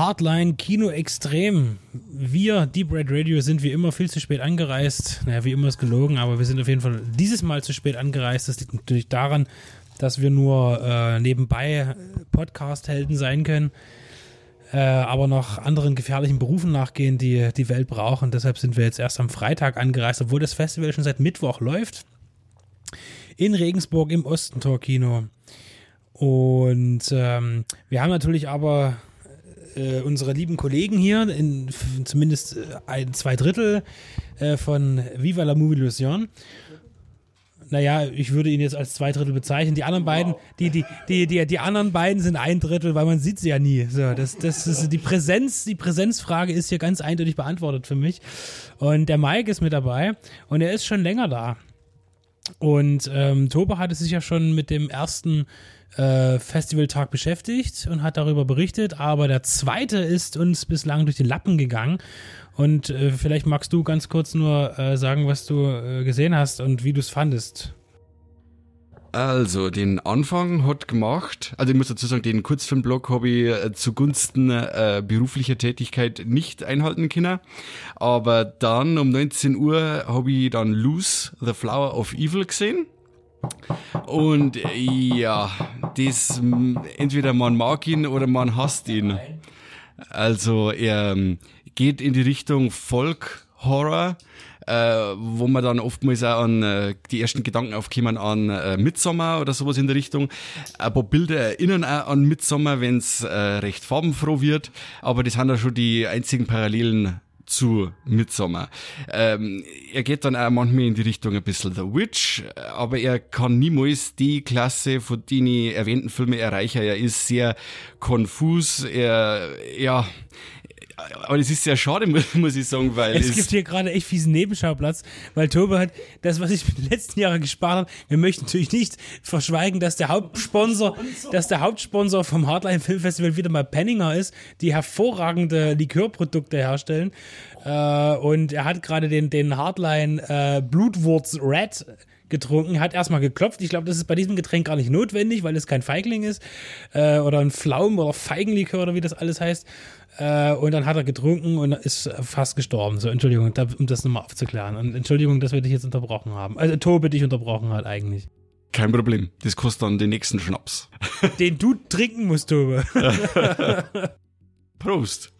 Hardline Kino Extrem. Wir, Deep Red Radio, sind wie immer viel zu spät angereist. Naja, wie immer ist gelogen, aber wir sind auf jeden Fall dieses Mal zu spät angereist. Das liegt natürlich daran, dass wir nur äh, nebenbei Podcast-Helden sein können, äh, aber noch anderen gefährlichen Berufen nachgehen, die die Welt brauchen. Deshalb sind wir jetzt erst am Freitag angereist, obwohl das Festival schon seit Mittwoch läuft. In Regensburg im Ostentor-Kino. Und ähm, wir haben natürlich aber äh, unsere lieben Kollegen hier, in, zumindest äh, ein, zwei Drittel äh, von Viva la Movie Illusion. Naja, ich würde ihn jetzt als zwei Drittel bezeichnen. Die anderen beiden, die, die, die, die, die anderen beiden sind ein Drittel, weil man sieht sie ja nie. So, das, das ist die Präsenz, die Präsenzfrage ist hier ganz eindeutig beantwortet für mich. Und der Mike ist mit dabei und er ist schon länger da. Und ähm, Tobe hatte sich ja schon mit dem ersten äh, Festivaltag beschäftigt und hat darüber berichtet, aber der zweite ist uns bislang durch die Lappen gegangen. Und äh, vielleicht magst du ganz kurz nur äh, sagen, was du äh, gesehen hast und wie du es fandest. Also, den Anfang hat gemacht, also ich muss dazu sagen, den Kurzfilmblog habe ich äh, zugunsten äh, beruflicher Tätigkeit nicht einhalten können. Aber dann um 19 Uhr habe ich dann Loose, The Flower of Evil gesehen. Und ja, das entweder man mag ihn oder man hasst ihn. Also er ähm, geht in die Richtung Folk Horror, äh, wo man dann oftmals auch an äh, die ersten Gedanken aufkommen an äh, Midsommer oder sowas in der Richtung. Ein paar Bilder erinnern auch an Midsommer, wenn es äh, recht farbenfroh wird, aber das sind ja schon die einzigen Parallelen zu Midsommar. Ähm, er geht dann auch manchmal in die Richtung ein bisschen The Witch, aber er kann niemals die Klasse von den erwähnten Filmen erreichen. Er ist sehr konfus, er, ja, aber das ist sehr schade, muss ich sagen, weil es, es gibt hier gerade echt fiesen Nebenschauplatz, weil Tobe hat das, was ich in den letzten Jahren gespart habe. Wir möchten natürlich nicht verschweigen, dass der Hauptsponsor, dass der Hauptsponsor vom Hardline Film Festival wieder mal Penninger ist, die hervorragende Likörprodukte herstellen. Äh, und er hat gerade den, den Hardline äh, Blutwurz Red getrunken, hat erstmal geklopft. Ich glaube, das ist bei diesem Getränk gar nicht notwendig, weil es kein Feigling ist äh, oder ein Pflaumen- oder Feigenlikör oder wie das alles heißt. Äh, und dann hat er getrunken und ist fast gestorben. So, Entschuldigung, um das nochmal aufzuklären. Und Entschuldigung, dass wir dich jetzt unterbrochen haben. Also Tobe dich unterbrochen hat eigentlich. Kein Problem. Das kostet dann den nächsten Schnaps. Den du trinken musst, Tobe. Prost.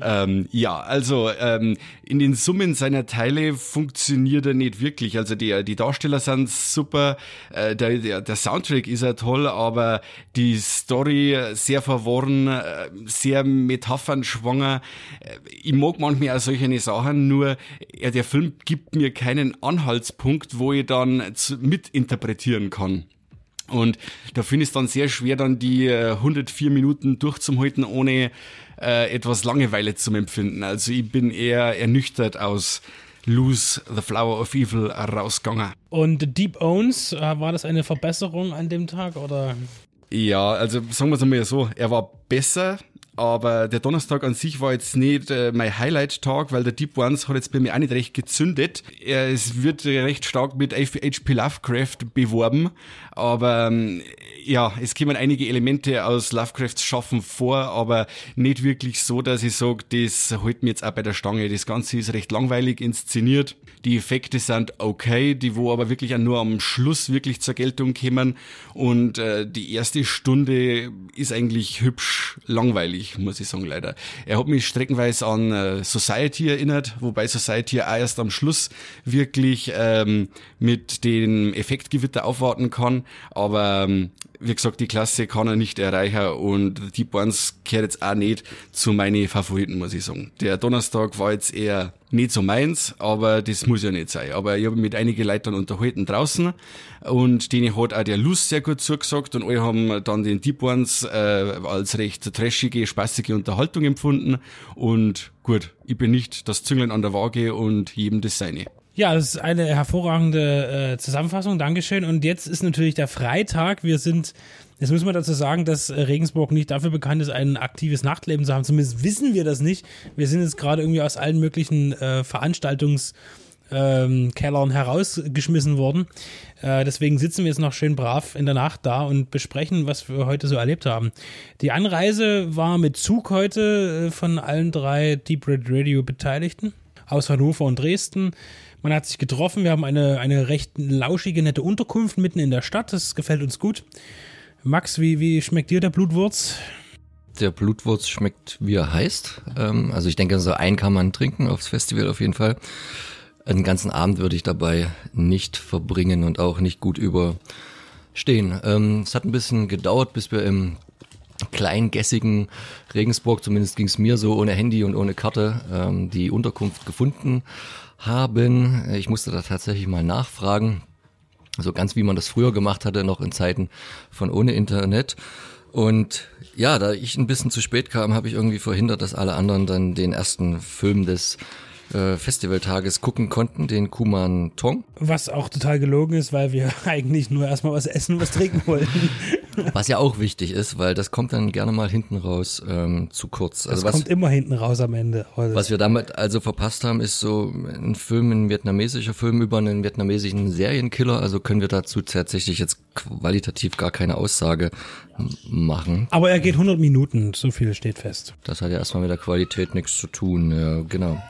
Ähm, ja, also ähm, in den Summen seiner Teile funktioniert er nicht wirklich. Also die, die Darsteller sind super, äh, der, der, der Soundtrack ist ja toll, aber die Story sehr verworren, äh, sehr metaphernschwanger. Äh, ich mag manchmal auch solche Sachen, nur äh, der Film gibt mir keinen Anhaltspunkt, wo ich dann mitinterpretieren kann. Und da finde ich es dann sehr schwer, dann die 104 äh, Minuten durchzuhalten, ohne äh, etwas Langeweile zu empfinden. Also ich bin eher ernüchtert aus Lose the Flower of Evil rausgegangen. Und Deep Owns, äh, war das eine Verbesserung an dem Tag oder? Ja, also sagen wir es einmal so, er war besser, aber der Donnerstag an sich war jetzt nicht äh, mein Highlight-Tag, weil der Deep Ones hat jetzt bei mir auch nicht recht gezündet. Er, es wird recht stark mit H.P. Lovecraft beworben, aber ähm, ja, es kommen einige Elemente aus Lovecrafts Schaffen vor, aber nicht wirklich so, dass ich sage, das holt mir jetzt auch bei der Stange. Das Ganze ist recht langweilig inszeniert. Die Effekte sind okay, die wo aber wirklich auch nur am Schluss wirklich zur Geltung kommen. Und äh, die erste Stunde ist eigentlich hübsch langweilig, muss ich sagen, leider. Er hat mich streckenweise an äh, Society erinnert, wobei Society auch erst am Schluss wirklich ähm, mit dem Effektgewitter aufwarten kann. Aber ähm, wie gesagt, die Klasse kann er nicht erreichen und die Borns gehört jetzt auch nicht zu meinen Favoriten, muss ich sagen. Der Donnerstag war jetzt eher nicht so meins, aber das muss ja nicht sein. Aber ich habe mit einigen Leuten unterhalten draußen und denen hat auch der Lust sehr gut zugesagt und alle haben dann den Deep Ones äh, als recht trashige, spaßige Unterhaltung empfunden und gut, ich bin nicht das Züngeln an der Waage und jedem das seine. Ja, das ist eine hervorragende äh, Zusammenfassung. Dankeschön. Und jetzt ist natürlich der Freitag. Wir sind, jetzt müssen wir dazu sagen, dass Regensburg nicht dafür bekannt ist, ein aktives Nachtleben zu haben. Zumindest wissen wir das nicht. Wir sind jetzt gerade irgendwie aus allen möglichen äh, Veranstaltungs- ähm, herausgeschmissen worden. Äh, deswegen sitzen wir jetzt noch schön brav in der Nacht da und besprechen, was wir heute so erlebt haben. Die Anreise war mit Zug heute äh, von allen drei Deep Red Radio Beteiligten aus Hannover und Dresden. Man hat sich getroffen. Wir haben eine, eine recht lauschige, nette Unterkunft mitten in der Stadt. Das gefällt uns gut. Max, wie, wie schmeckt dir der Blutwurz? Der Blutwurz schmeckt, wie er heißt. Ähm, also ich denke, so ein kann man trinken aufs Festival auf jeden Fall. Den ganzen Abend würde ich dabei nicht verbringen und auch nicht gut überstehen. Ähm, es hat ein bisschen gedauert, bis wir im kleingässigen Regensburg, zumindest ging es mir so, ohne Handy und ohne Karte, ähm, die Unterkunft gefunden haben. Ich musste da tatsächlich mal nachfragen, so ganz wie man das früher gemacht hatte, noch in Zeiten von ohne Internet. Und ja, da ich ein bisschen zu spät kam, habe ich irgendwie verhindert, dass alle anderen dann den ersten Film des äh, Festivaltages gucken konnten, den Kuman Tong. Was auch total gelogen ist, weil wir eigentlich nur erstmal was essen, was trinken wollten. Was ja auch wichtig ist, weil das kommt dann gerne mal hinten raus ähm, zu kurz. Also das was, kommt immer hinten raus am Ende. Also was wir damit also verpasst haben, ist so ein Film, ein vietnamesischer Film über einen vietnamesischen Serienkiller. Also können wir dazu tatsächlich jetzt qualitativ gar keine Aussage machen. Aber er geht 100 Minuten, so viel steht fest. Das hat ja erstmal mit der Qualität nichts zu tun, ja, genau.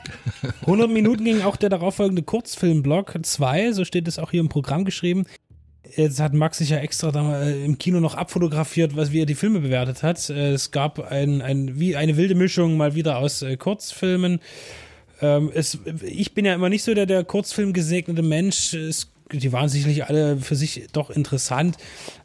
100 Minuten ging auch der darauffolgende Kurzfilmblock 2, so steht es auch hier im Programm geschrieben. Jetzt hat Max sich ja extra äh, im Kino noch abfotografiert, was wie er die Filme bewertet hat. Äh, es gab ein, ein, wie eine wilde Mischung mal wieder aus äh, Kurzfilmen. Ähm, es, ich bin ja immer nicht so der, der Kurzfilm gesegnete Mensch. Es die waren sicherlich alle für sich doch interessant,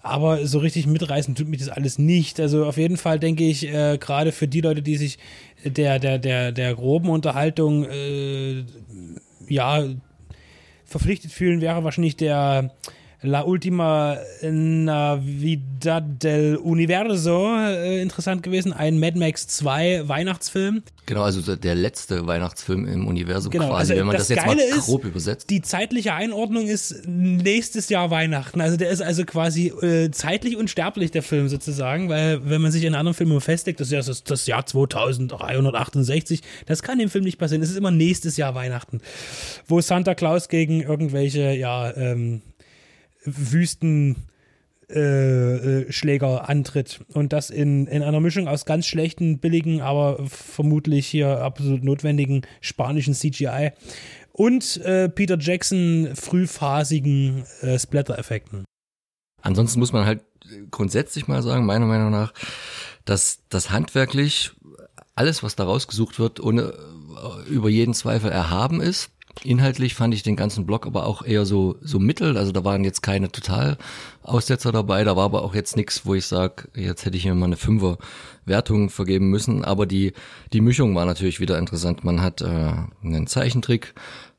aber so richtig mitreißen tut mich das alles nicht. Also auf jeden Fall denke ich, äh, gerade für die Leute, die sich der, der, der, der groben Unterhaltung äh, ja verpflichtet fühlen, wäre wahrscheinlich der La Ultima Navidad del Universo äh, interessant gewesen. Ein Mad Max 2 Weihnachtsfilm. Genau, also der letzte Weihnachtsfilm im Universum genau, quasi, also wenn man das, das jetzt Geile mal grob ist, übersetzt. Die zeitliche Einordnung ist nächstes Jahr Weihnachten. Also der ist also quasi äh, zeitlich unsterblich, der Film sozusagen, weil wenn man sich in anderen Filmen festlegt, das ist das Jahr 2368, das kann dem Film nicht passieren. Es ist immer nächstes Jahr Weihnachten, wo Santa Claus gegen irgendwelche, ja, ähm, Wüstenschläger äh, äh, antritt. Und das in, in einer Mischung aus ganz schlechten, billigen, aber vermutlich hier absolut notwendigen spanischen CGI und äh, Peter Jackson frühphasigen äh, Splatter-Effekten. Ansonsten muss man halt grundsätzlich mal sagen, meiner Meinung nach, dass das handwerklich alles, was da rausgesucht wird, ohne äh, über jeden Zweifel erhaben ist. Inhaltlich fand ich den ganzen Blog aber auch eher so, so mittel. Also da waren jetzt keine Totalaussetzer dabei. Da war aber auch jetzt nichts, wo ich sage, jetzt hätte ich mir mal eine Fünfer Wertung vergeben müssen. Aber die, die Mischung war natürlich wieder interessant. Man hat äh, einen Zeichentrick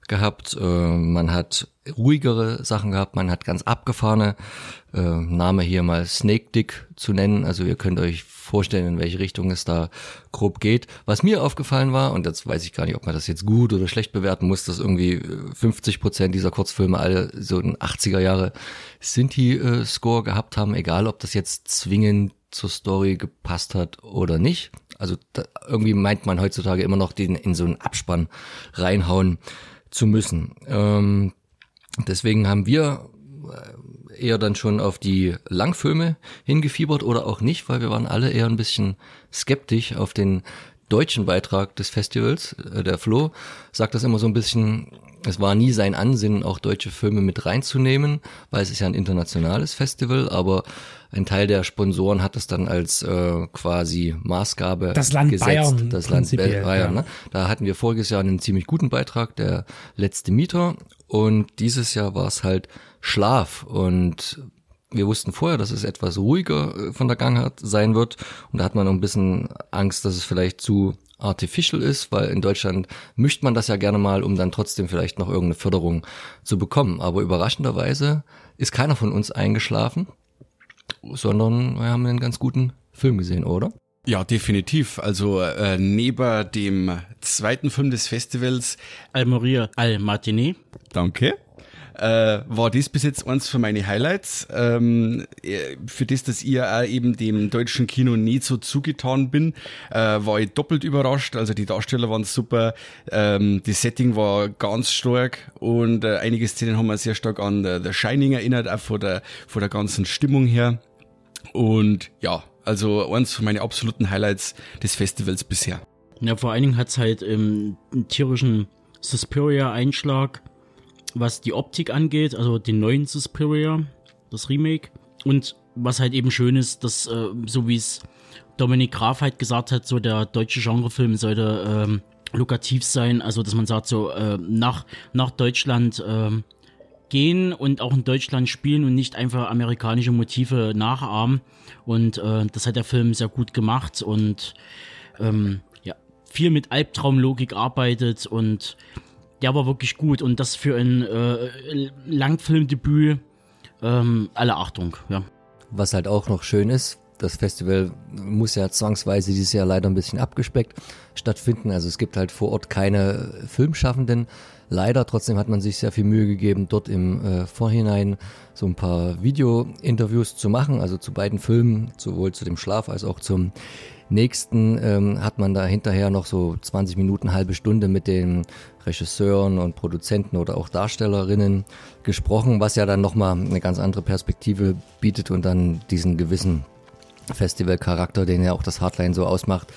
gehabt, äh, man hat ruhigere Sachen gehabt, man hat ganz abgefahrene, äh, Name hier mal Snake Dick zu nennen. Also ihr könnt euch vorstellen, in welche Richtung es da grob geht. Was mir aufgefallen war, und jetzt weiß ich gar nicht, ob man das jetzt gut oder schlecht bewerten muss, dass irgendwie 50 äh, Prozent dieser Kurzfilme alle so in 80er Jahre Sinti-Score äh, gehabt haben, egal ob das jetzt zwingend zur Story gepasst hat oder nicht. Also da, irgendwie meint man heutzutage immer noch, den in so einen Abspann reinhauen zu müssen. Ähm, deswegen haben wir äh, eher dann schon auf die Langfilme hingefiebert oder auch nicht, weil wir waren alle eher ein bisschen skeptisch auf den deutschen Beitrag des Festivals. Äh, der Flo sagt das immer so ein bisschen, es war nie sein Ansinnen, auch deutsche Filme mit reinzunehmen, weil es ist ja ein internationales Festival, aber ein Teil der Sponsoren hat das dann als äh, quasi Maßgabe das Land gesetzt. Bayern das Land Bayern. Ne? Da hatten wir voriges Jahr einen ziemlich guten Beitrag, der letzte Mieter. Und dieses Jahr war es halt Schlaf. Und wir wussten vorher, dass es etwas ruhiger äh, von der Gangart sein wird. Und da hat man noch ein bisschen Angst, dass es vielleicht zu artificial ist, weil in Deutschland mischt man das ja gerne mal, um dann trotzdem vielleicht noch irgendeine Förderung zu bekommen. Aber überraschenderweise ist keiner von uns eingeschlafen, sondern wir haben einen ganz guten Film gesehen, oder? Ja, definitiv. Also äh, neben dem zweiten Film des Festivals Al Morir Al Martini. Danke äh, war das bis jetzt eins von meinen Highlights. Ähm, äh, für das, dass ich auch eben dem deutschen Kino nicht so zugetan bin, äh, war ich doppelt überrascht. Also die Darsteller waren super, ähm, das Setting war ganz stark und äh, einige Szenen haben wir sehr stark an äh, The Shining erinnert, auch von der, von der ganzen Stimmung her. Und ja, also eins von meinen absoluten Highlights des Festivals bisher. Ja, vor allen Dingen hat es halt ähm, einen tierischen Suspiria-Einschlag, was die Optik angeht, also den neuen Suspiria, das Remake. Und was halt eben schön ist, dass, äh, so wie es Dominik Graf halt gesagt hat, so der deutsche Genrefilm sollte ähm, lukrativ sein, also dass man sagt, so äh, nach, nach Deutschland äh, gehen und auch in Deutschland spielen und nicht einfach amerikanische Motive nachahmen. Und äh, das hat der Film sehr gut gemacht und ähm, ja, viel mit Albtraumlogik arbeitet und der war wirklich gut und das für ein äh, Langfilmdebüt ähm, alle Achtung, ja. Was halt auch noch schön ist, das Festival muss ja zwangsweise dieses Jahr leider ein bisschen abgespeckt stattfinden. Also es gibt halt vor Ort keine Filmschaffenden. Leider, trotzdem hat man sich sehr viel Mühe gegeben, dort im äh, Vorhinein so ein paar Video-Interviews zu machen, also zu beiden Filmen, sowohl zu dem Schlaf als auch zum nächsten ähm, hat man da hinterher noch so 20 Minuten, halbe Stunde mit den Regisseuren und Produzenten oder auch Darstellerinnen gesprochen, was ja dann nochmal eine ganz andere Perspektive bietet und dann diesen gewissen Festivalcharakter, den ja auch das Hardline so ausmacht,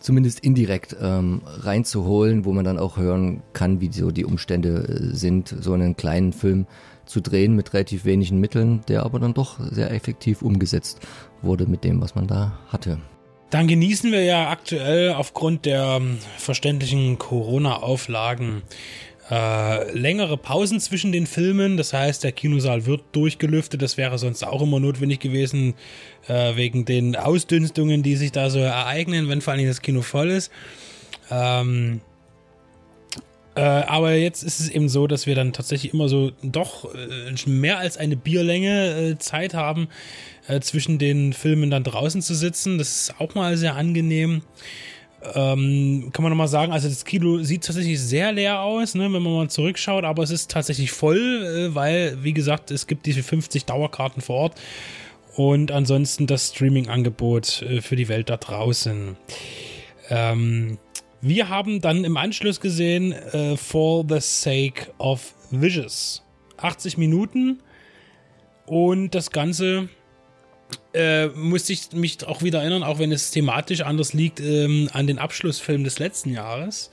zumindest indirekt ähm, reinzuholen, wo man dann auch hören kann, wie so die Umstände äh, sind, so einen kleinen Film zu drehen mit relativ wenigen Mitteln, der aber dann doch sehr effektiv umgesetzt wurde mit dem, was man da hatte. Dann genießen wir ja aktuell aufgrund der ähm, verständlichen Corona-Auflagen äh, längere Pausen zwischen den Filmen. Das heißt, der Kinosaal wird durchgelüftet. Das wäre sonst auch immer notwendig gewesen, äh, wegen den Ausdünstungen, die sich da so ereignen, wenn vor allem das Kino voll ist. Ähm, äh, aber jetzt ist es eben so, dass wir dann tatsächlich immer so doch äh, mehr als eine Bierlänge äh, Zeit haben, äh, zwischen den Filmen dann draußen zu sitzen. Das ist auch mal sehr angenehm. Ähm, kann man nochmal sagen, also das Kino sieht tatsächlich sehr leer aus, ne, wenn man mal zurückschaut, aber es ist tatsächlich voll, äh, weil, wie gesagt, es gibt diese 50 Dauerkarten vor Ort und ansonsten das Streaming-Angebot äh, für die Welt da draußen. Ähm, wir haben dann im Anschluss gesehen äh, For the Sake of Vicious. 80 Minuten und das Ganze äh, musste ich mich auch wieder erinnern, auch wenn es thematisch anders liegt, ähm, an den Abschlussfilm des letzten Jahres.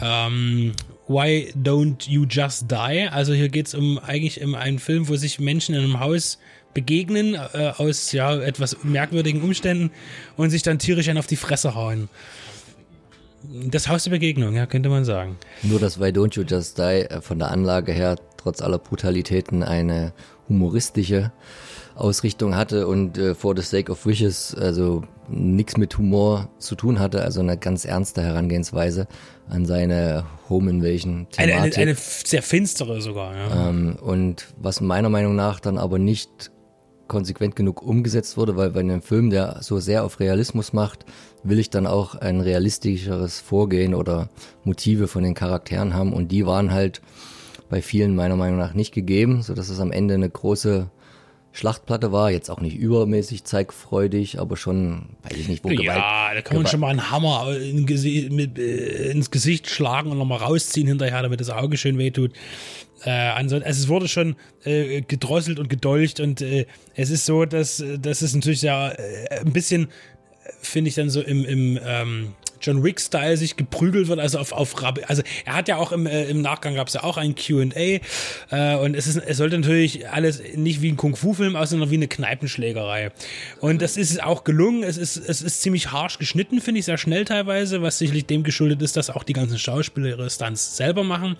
Ähm, Why Don't You Just Die? Also hier geht es um eigentlich um einen Film, wo sich Menschen in einem Haus begegnen äh, aus ja etwas merkwürdigen Umständen und sich dann tierisch einen auf die Fresse hauen. Das Haus der Begegnung, ja, könnte man sagen. Nur, dass Why Don't You Just Die äh, von der Anlage her trotz aller Brutalitäten eine humoristische Ausrichtung hatte und äh, For the Sake of Wishes also nichts mit Humor zu tun hatte, also eine ganz ernste Herangehensweise an seine Home Invasion. Eine, eine, eine sehr finstere sogar, ja. Ähm, und was meiner Meinung nach dann aber nicht konsequent genug umgesetzt wurde, weil bei einem Film, der so sehr auf Realismus macht, will ich dann auch ein realistischeres Vorgehen oder Motive von den Charakteren haben. Und die waren halt bei vielen meiner Meinung nach nicht gegeben, so dass es am Ende eine große Schlachtplatte war, jetzt auch nicht übermäßig zeigfreudig, aber schon, weiß ich nicht, wo Ja, Gewalt, da kann man Gewalt. schon mal einen Hammer in, mit, äh, ins Gesicht schlagen und nochmal rausziehen hinterher, damit das Auge schön wehtut. Äh, also es wurde schon äh, gedrosselt und gedolcht und äh, es ist so, dass, dass es natürlich ja äh, ein bisschen, finde ich dann so im, im ähm, John Wick-Style sich geprügelt wird, also auf, auf also er hat ja auch im, äh, im Nachgang gab es ja auch ein QA äh, und es, ist, es sollte natürlich alles nicht wie ein Kung-Fu-Film aussehen, sondern wie eine Kneipenschlägerei. Und das ist auch gelungen, es ist, es ist ziemlich harsch geschnitten, finde ich, sehr schnell teilweise, was sicherlich dem geschuldet ist, dass auch die ganzen Schauspieler ihre Stunts selber machen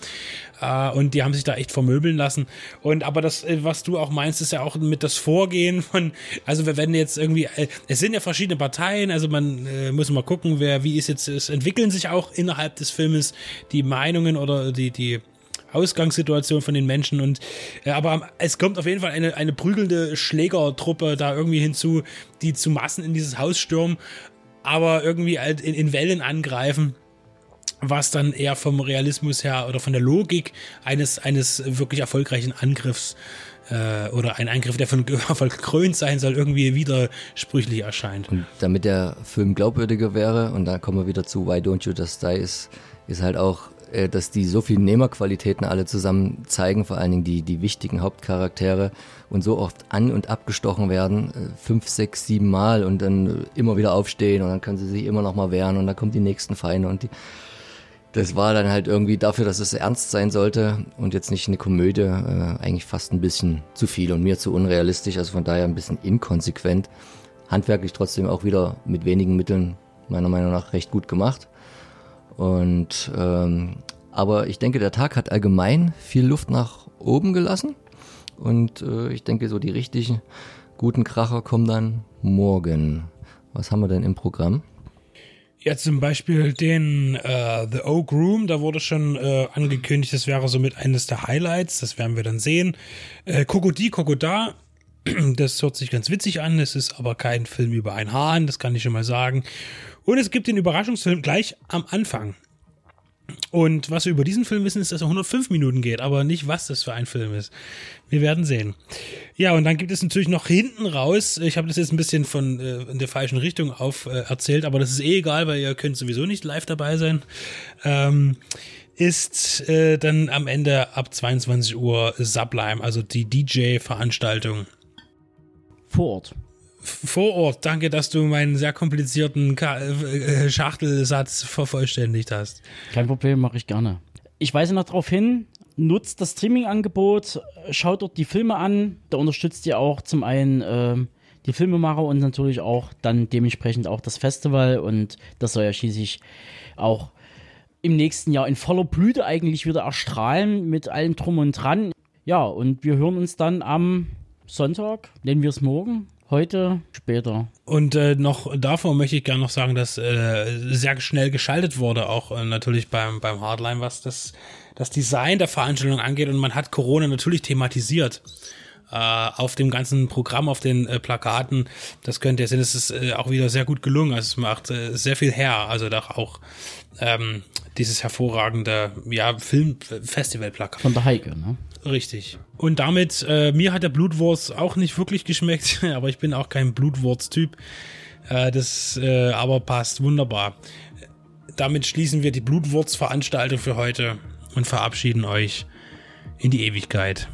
äh, und die haben sich da echt vermöbeln lassen. Und aber das, äh, was du auch meinst, ist ja auch mit das Vorgehen von, also wir werden jetzt irgendwie, äh, es sind ja verschiedene Parteien, also man äh, muss mal gucken, wer, wie ist jetzt, es entwickeln sich auch innerhalb des Filmes die Meinungen oder die, die Ausgangssituation von den Menschen. Und äh, aber es kommt auf jeden Fall eine, eine prügelnde Schlägertruppe da irgendwie hinzu, die zu Massen in dieses Haus stürmen, aber irgendwie halt in, in Wellen angreifen was dann eher vom Realismus her oder von der Logik eines, eines wirklich erfolgreichen Angriffs äh, oder ein Angriff, der von Erfolg gekrönt sein soll, irgendwie widersprüchlich erscheint. Und damit der Film glaubwürdiger wäre, und da kommen wir wieder zu Why Don't You Just Die, ist, ist halt auch, äh, dass die so viele Nehmerqualitäten alle zusammen zeigen, vor allen Dingen die, die wichtigen Hauptcharaktere und so oft an- und abgestochen werden, äh, fünf, sechs, sieben Mal und dann immer wieder aufstehen und dann können sie sich immer noch mal wehren und dann kommen die nächsten Feinde und die, das war dann halt irgendwie dafür, dass es ernst sein sollte und jetzt nicht eine Komödie, äh, eigentlich fast ein bisschen zu viel und mir zu unrealistisch, also von daher ein bisschen inkonsequent. Handwerklich trotzdem auch wieder mit wenigen Mitteln meiner Meinung nach recht gut gemacht. Und ähm, aber ich denke, der Tag hat allgemein viel Luft nach oben gelassen und äh, ich denke, so die richtigen guten Kracher kommen dann morgen. Was haben wir denn im Programm? Ja, zum Beispiel den äh, The Oak Room, da wurde schon äh, angekündigt, das wäre somit eines der Highlights, das werden wir dann sehen. Äh, Kokodi Kokoda, das hört sich ganz witzig an, es ist aber kein Film über einen Hahn, das kann ich schon mal sagen. Und es gibt den Überraschungsfilm gleich am Anfang. Und was wir über diesen Film wissen, ist, dass er 105 Minuten geht, aber nicht, was das für ein Film ist. Wir werden sehen. Ja, und dann gibt es natürlich noch hinten raus, ich habe das jetzt ein bisschen von äh, in der falschen Richtung auf äh, erzählt, aber das ist eh egal, weil ihr könnt sowieso nicht live dabei sein. Ähm, ist äh, dann am Ende ab 22 Uhr Sublime, also die DJ-Veranstaltung. Vor Ort vor Ort. Danke, dass du meinen sehr komplizierten Ka äh, Schachtelsatz vervollständigt hast. Kein Problem, mache ich gerne. Ich weise noch darauf hin, nutzt das Streaming-Angebot, schaut dort die Filme an. Da unterstützt ihr auch zum einen äh, die Filmemacher und natürlich auch dann dementsprechend auch das Festival. Und das soll ja schließlich auch im nächsten Jahr in voller Blüte eigentlich wieder erstrahlen mit allem Drum und Dran. Ja, und wir hören uns dann am Sonntag, nennen wir es morgen, heute, später. Und äh, noch davor möchte ich gerne noch sagen, dass äh, sehr schnell geschaltet wurde, auch äh, natürlich beim, beim Hardline, was das, das Design der Veranstaltung angeht. Und man hat Corona natürlich thematisiert. Äh, auf dem ganzen Programm, auf den äh, Plakaten, das könnt ihr sehen, es ist äh, auch wieder sehr gut gelungen. Also es macht äh, sehr viel her. Also doch auch ähm, dieses hervorragende ja, Filmfestival-Plakat. Von der Heike, ne? Richtig. Und damit, äh, mir hat der Blutwurst auch nicht wirklich geschmeckt, aber ich bin auch kein Blutwurst-Typ. Äh, das äh, aber passt wunderbar. Damit schließen wir die Blutwurz-Veranstaltung für heute und verabschieden euch in die Ewigkeit.